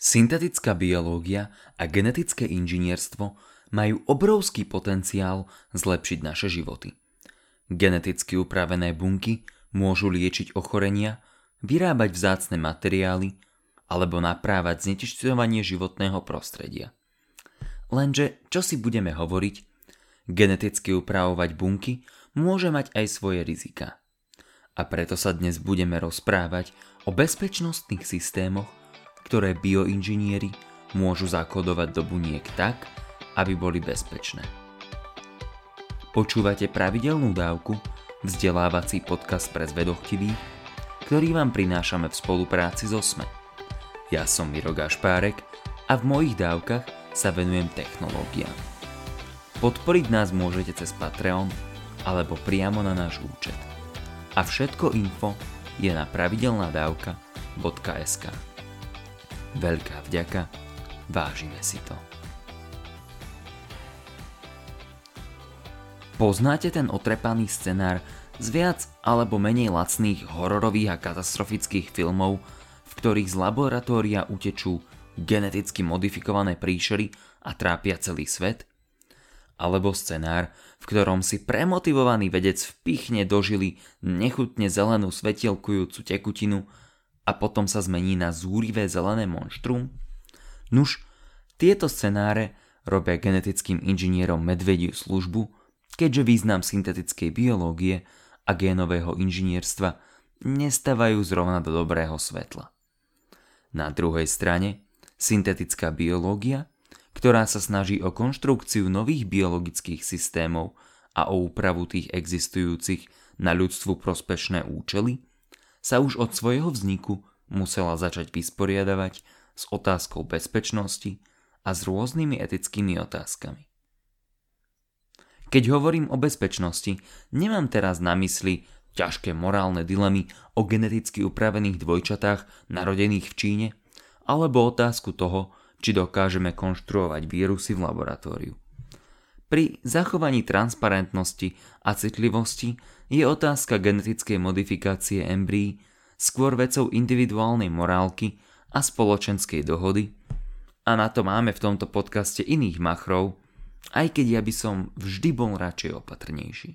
Syntetická biológia a genetické inžinierstvo majú obrovský potenciál zlepšiť naše životy. Geneticky upravené bunky môžu liečiť ochorenia, vyrábať vzácne materiály alebo naprávať znečisťovanie životného prostredia. Lenže, čo si budeme hovoriť, geneticky upravovať bunky môže mať aj svoje rizika. A preto sa dnes budeme rozprávať o bezpečnostných systémoch, ktoré bioinžinieri môžu zakodovať do buniek tak, aby boli bezpečné. Počúvate pravidelnú dávku, vzdelávací podcast pre zvedochtivých, ktorý vám prinášame v spolupráci so SME. Ja som Miro Gašpárek a v mojich dávkach sa venujem technológiám. Podporiť nás môžete cez Patreon alebo priamo na náš účet. A všetko info je na pravidelnadavka.sk. Veľká vďaka, vážime si to. Poznáte ten otrepaný scenár z viac alebo menej lacných hororových a katastrofických filmov, v ktorých z laboratória utečú geneticky modifikované príšery a trápia celý svet? Alebo scenár, v ktorom si premotivovaný vedec vpichne dožili nechutne zelenú svetielkujúcu tekutinu a potom sa zmení na zúrivé zelené monštrum? Nuž, tieto scenáre robia genetickým inžinierom medvediu službu, keďže význam syntetickej biológie a génového inžinierstva nestávajú zrovna do dobrého svetla. Na druhej strane, syntetická biológia, ktorá sa snaží o konštrukciu nových biologických systémov a o úpravu tých existujúcich na ľudstvu prospešné účely, sa už od svojho vzniku musela začať vysporiadavať s otázkou bezpečnosti a s rôznymi etickými otázkami. Keď hovorím o bezpečnosti, nemám teraz na mysli ťažké morálne dilemy o geneticky upravených dvojčatách narodených v Číne, alebo otázku toho, či dokážeme konštruovať vírusy v laboratóriu. Pri zachovaní transparentnosti a citlivosti je otázka genetickej modifikácie embryí skôr vecou individuálnej morálky a spoločenskej dohody a na to máme v tomto podcaste iných machrov, aj keď ja by som vždy bol radšej opatrnejší.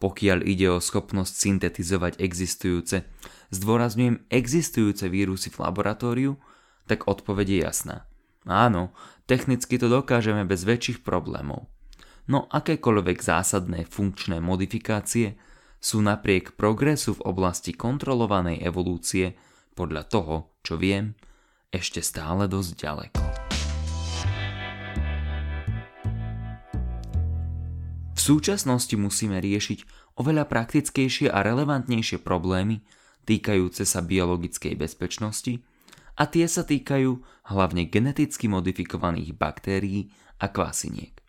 Pokiaľ ide o schopnosť syntetizovať existujúce, zdôrazňujem existujúce vírusy v laboratóriu, tak odpoveď je jasná. Áno, technicky to dokážeme bez väčších problémov. No akékoľvek zásadné funkčné modifikácie sú napriek progresu v oblasti kontrolovanej evolúcie podľa toho, čo viem, ešte stále dosť ďaleko. V súčasnosti musíme riešiť oveľa praktickejšie a relevantnejšie problémy týkajúce sa biologickej bezpečnosti a tie sa týkajú hlavne geneticky modifikovaných baktérií a kvasiniek.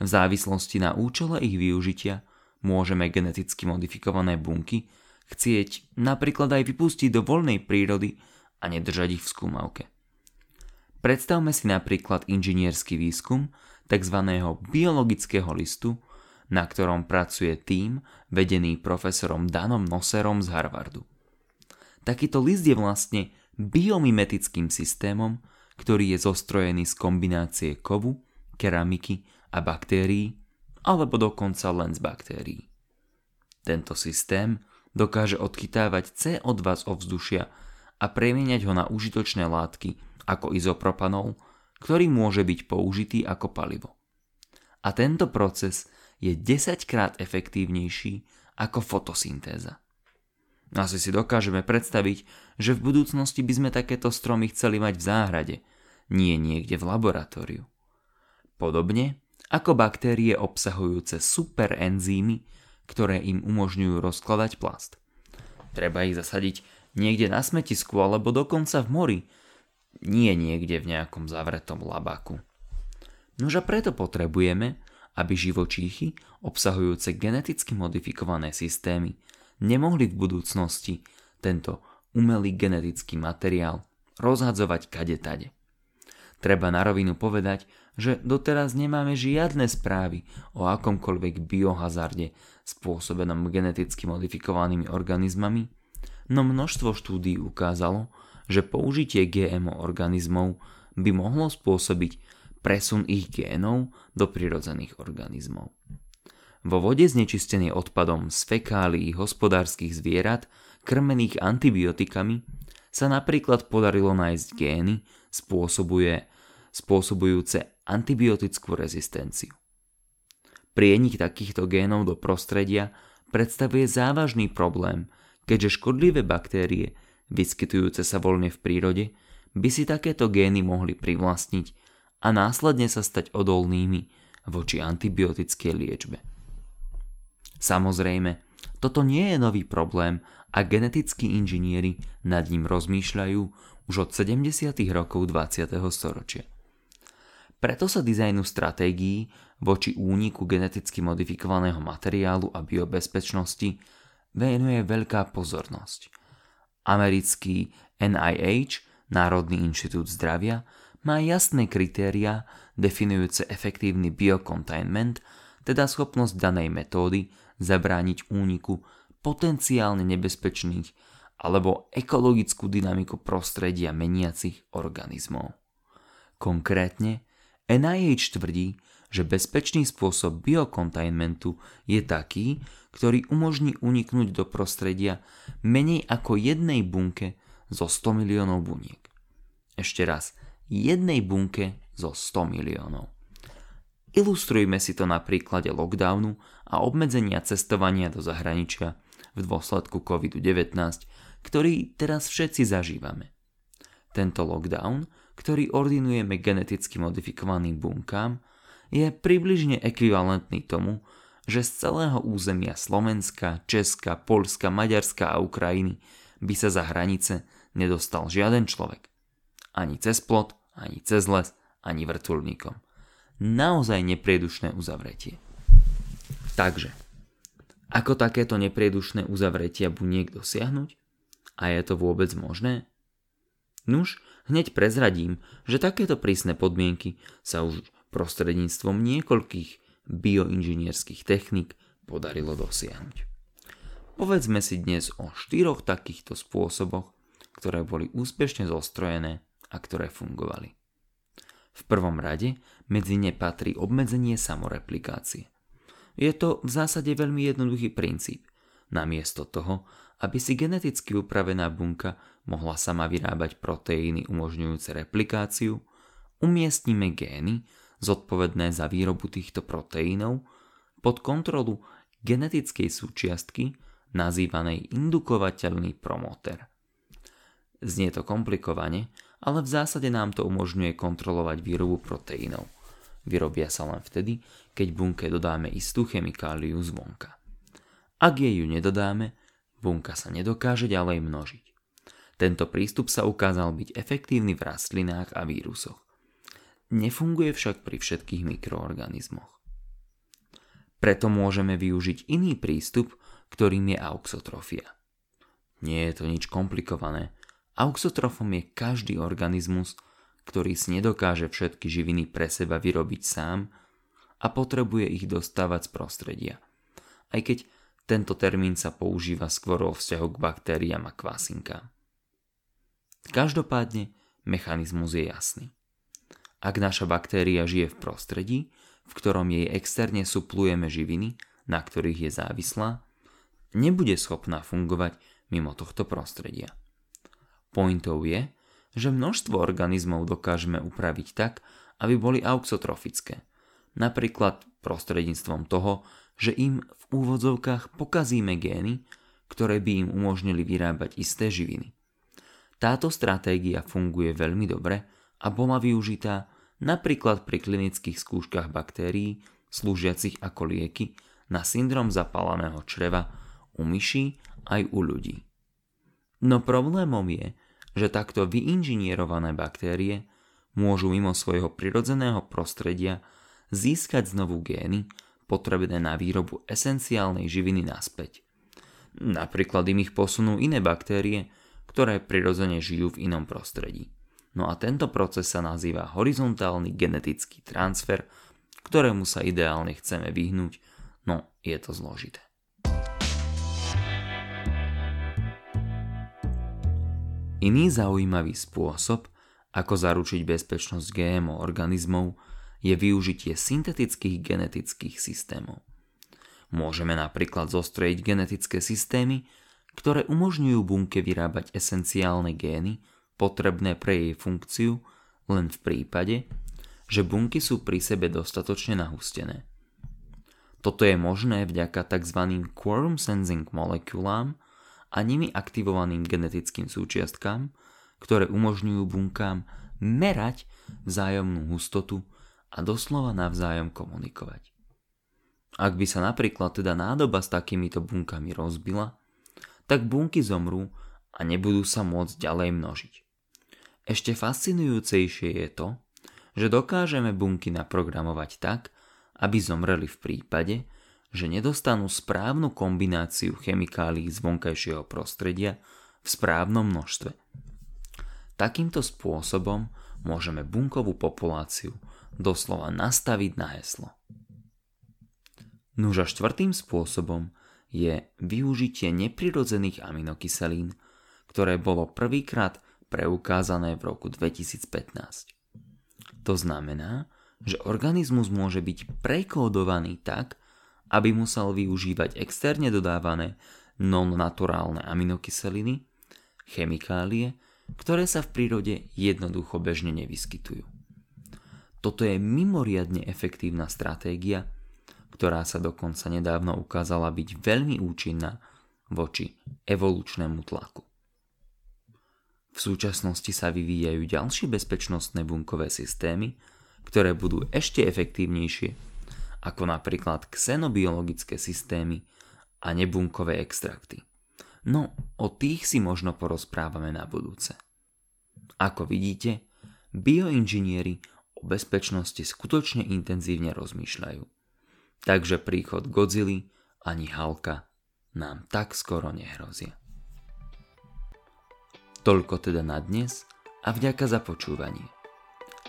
V závislosti na účele ich využitia môžeme geneticky modifikované bunky chcieť napríklad aj vypustiť do voľnej prírody a nedržať ich v skúmavke. Predstavme si napríklad inžinierský výskum tzv. biologického listu, na ktorom pracuje tým vedený profesorom Danom Noserom z Harvardu. Takýto list je vlastne biomimetickým systémom, ktorý je zostrojený z kombinácie kovu, keramiky a baktérií, alebo dokonca len z baktérií. Tento systém dokáže odchytávať CO2 z ovzdušia a premieňať ho na užitočné látky ako izopropanol, ktorý môže byť použitý ako palivo. A tento proces je 10 krát efektívnejší ako fotosyntéza. Asi si dokážeme predstaviť, že v budúcnosti by sme takéto stromy chceli mať v záhrade, nie niekde v laboratóriu. Podobne ako baktérie obsahujúce superenzymy, ktoré im umožňujú rozkladať plast. Treba ich zasadiť niekde na smetisku alebo dokonca v mori, nie niekde v nejakom zavretom labaku. Nož a preto potrebujeme, aby živočíchy obsahujúce geneticky modifikované systémy nemohli v budúcnosti tento umelý genetický materiál rozhadzovať kade tade. Treba na rovinu povedať, že doteraz nemáme žiadne správy o akomkoľvek biohazarde spôsobenom geneticky modifikovanými organizmami, no množstvo štúdí ukázalo, že použitie GMO organizmov by mohlo spôsobiť presun ich génov do prirodzených organizmov. Vo vode znečistenej odpadom z fekálií hospodárskych zvierat, krmených antibiotikami, sa napríklad podarilo nájsť gény spôsobuje, spôsobujúce antibiotickú rezistenciu. Prienik takýchto génov do prostredia predstavuje závažný problém, keďže škodlivé baktérie, vyskytujúce sa voľne v prírode, by si takéto gény mohli privlastniť a následne sa stať odolnými voči antibiotickej liečbe. Samozrejme, toto nie je nový problém a genetickí inžinieri nad ním rozmýšľajú už od 70. rokov 20. storočia. Preto sa dizajnu stratégií voči úniku geneticky modifikovaného materiálu a biobezpečnosti venuje veľká pozornosť. Americký NIH, Národný inštitút zdravia, má jasné kritéria definujúce efektívny biocontainment, teda schopnosť danej metódy zabrániť úniku potenciálne nebezpečných alebo ekologickú dynamiku prostredia meniacich organizmov. Konkrétne NIH tvrdí, že bezpečný spôsob biocontainmentu je taký, ktorý umožní uniknúť do prostredia menej ako jednej bunke zo 100 miliónov buniek. Ešte raz, jednej bunke zo 100 miliónov. Ilustrujme si to na príklade lockdownu a obmedzenia cestovania do zahraničia v dôsledku COVID-19, ktorý teraz všetci zažívame. Tento lockdown, ktorý ordinujeme geneticky modifikovaným bunkám, je približne ekvivalentný tomu, že z celého územia Slovenska, Česka, Polska, Maďarska a Ukrajiny by sa za hranice nedostal žiaden človek. Ani cez plot, ani cez les, ani vrtulníkom naozaj nepriedušné uzavretie. Takže, ako takéto nepriedušné uzavretia buniek dosiahnuť? A je to vôbec možné? Nuž, hneď prezradím, že takéto prísne podmienky sa už prostredníctvom niekoľkých bioinžinierských techník podarilo dosiahnuť. Povedzme si dnes o štyroch takýchto spôsoboch, ktoré boli úspešne zostrojené a ktoré fungovali. V prvom rade medzi ne patrí obmedzenie samoreplikácie. Je to v zásade veľmi jednoduchý princíp. Namiesto toho, aby si geneticky upravená bunka mohla sama vyrábať proteíny umožňujúce replikáciu, umiestnime gény zodpovedné za výrobu týchto proteínov pod kontrolu genetickej súčiastky nazývanej indukovateľný promoter. Znie to komplikovane, ale v zásade nám to umožňuje kontrolovať výrobu proteínov. Vyrobia sa len vtedy, keď bunke dodáme istú chemikáliu zvonka. Ak jej ju nedodáme, bunka sa nedokáže ďalej množiť. Tento prístup sa ukázal byť efektívny v rastlinách a vírusoch. Nefunguje však pri všetkých mikroorganizmoch. Preto môžeme využiť iný prístup, ktorým je auxotrofia. Nie je to nič komplikované, Auxotrofom je každý organizmus, ktorý si nedokáže všetky živiny pre seba vyrobiť sám a potrebuje ich dostávať z prostredia. Aj keď tento termín sa používa skôr vo vzťahu k baktériám a kvasinkám. Každopádne mechanizmus je jasný. Ak naša baktéria žije v prostredí, v ktorom jej externe suplujeme živiny, na ktorých je závislá, nebude schopná fungovať mimo tohto prostredia. Pointou je, že množstvo organizmov dokážeme upraviť tak, aby boli auxotrofické. Napríklad prostredníctvom toho, že im v úvodzovkách pokazíme gény, ktoré by im umožnili vyrábať isté živiny. Táto stratégia funguje veľmi dobre a bola využitá napríklad pri klinických skúškach baktérií, slúžiacich ako lieky na syndrom zapáleného čreva u myší aj u ľudí. No problémom je, že takto vyinžinierované baktérie môžu mimo svojho prirodzeného prostredia získať znovu gény potrebné na výrobu esenciálnej živiny naspäť. Napríklad im ich posunú iné baktérie, ktoré prirodzene žijú v inom prostredí. No a tento proces sa nazýva horizontálny genetický transfer, ktorému sa ideálne chceme vyhnúť, no je to zložité. Iný zaujímavý spôsob, ako zaručiť bezpečnosť GMO organizmov, je využitie syntetických genetických systémov. Môžeme napríklad zostrojiť genetické systémy, ktoré umožňujú bunke vyrábať esenciálne gény potrebné pre jej funkciu len v prípade, že bunky sú pri sebe dostatočne nahustené. Toto je možné vďaka tzv. quorum sensing molekulám a nimi aktivovaným genetickým súčiastkám, ktoré umožňujú bunkám merať vzájomnú hustotu a doslova navzájom komunikovať. Ak by sa napríklad teda nádoba s takýmito bunkami rozbila, tak bunky zomrú a nebudú sa môcť ďalej množiť. Ešte fascinujúcejšie je to, že dokážeme bunky naprogramovať tak, aby zomreli v prípade, že nedostanú správnu kombináciu chemikálií z vonkajšieho prostredia v správnom množstve. Takýmto spôsobom môžeme bunkovú populáciu doslova nastaviť na heslo. Nuž a štvrtým spôsobom je využitie neprirodzených aminokyselín, ktoré bolo prvýkrát preukázané v roku 2015. To znamená, že organizmus môže byť prekódovaný tak, aby musel využívať externe dodávané non-naturálne aminokyseliny, chemikálie, ktoré sa v prírode jednoducho bežne nevyskytujú. Toto je mimoriadne efektívna stratégia, ktorá sa dokonca nedávno ukázala byť veľmi účinná voči evolučnému tlaku. V súčasnosti sa vyvíjajú ďalšie bezpečnostné bunkové systémy, ktoré budú ešte efektívnejšie, ako napríklad xenobiologické systémy a nebunkové extrakty. No, o tých si možno porozprávame na budúce. Ako vidíte, bioinžinieri o bezpečnosti skutočne intenzívne rozmýšľajú. Takže príchod Godzilla ani Halka nám tak skoro nehrozia. Toľko teda na dnes a vďaka za počúvanie.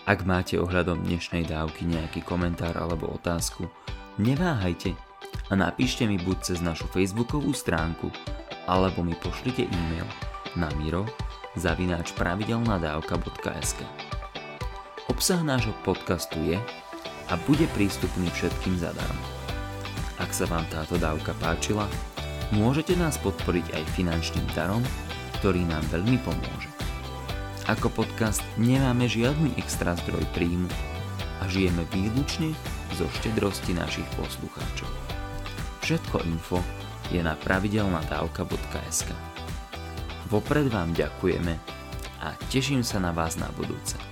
Ak máte ohľadom dnešnej dávky nejaký komentár alebo otázku, neváhajte a napíšte mi buď cez našu facebookovú stránku, alebo mi pošlite e-mail na miro zavináč pravidelnadavka.sk Obsah nášho podcastu je a bude prístupný všetkým zadarmo. Ak sa vám táto dávka páčila, môžete nás podporiť aj finančným darom ktorý nám veľmi pomôže. Ako podcast nemáme žiadny extra zdroj príjmu a žijeme výlučne zo štedrosti našich poslucháčov. Všetko info je na pravidelnadavka.sk Vopred vám ďakujeme a teším sa na vás na budúce.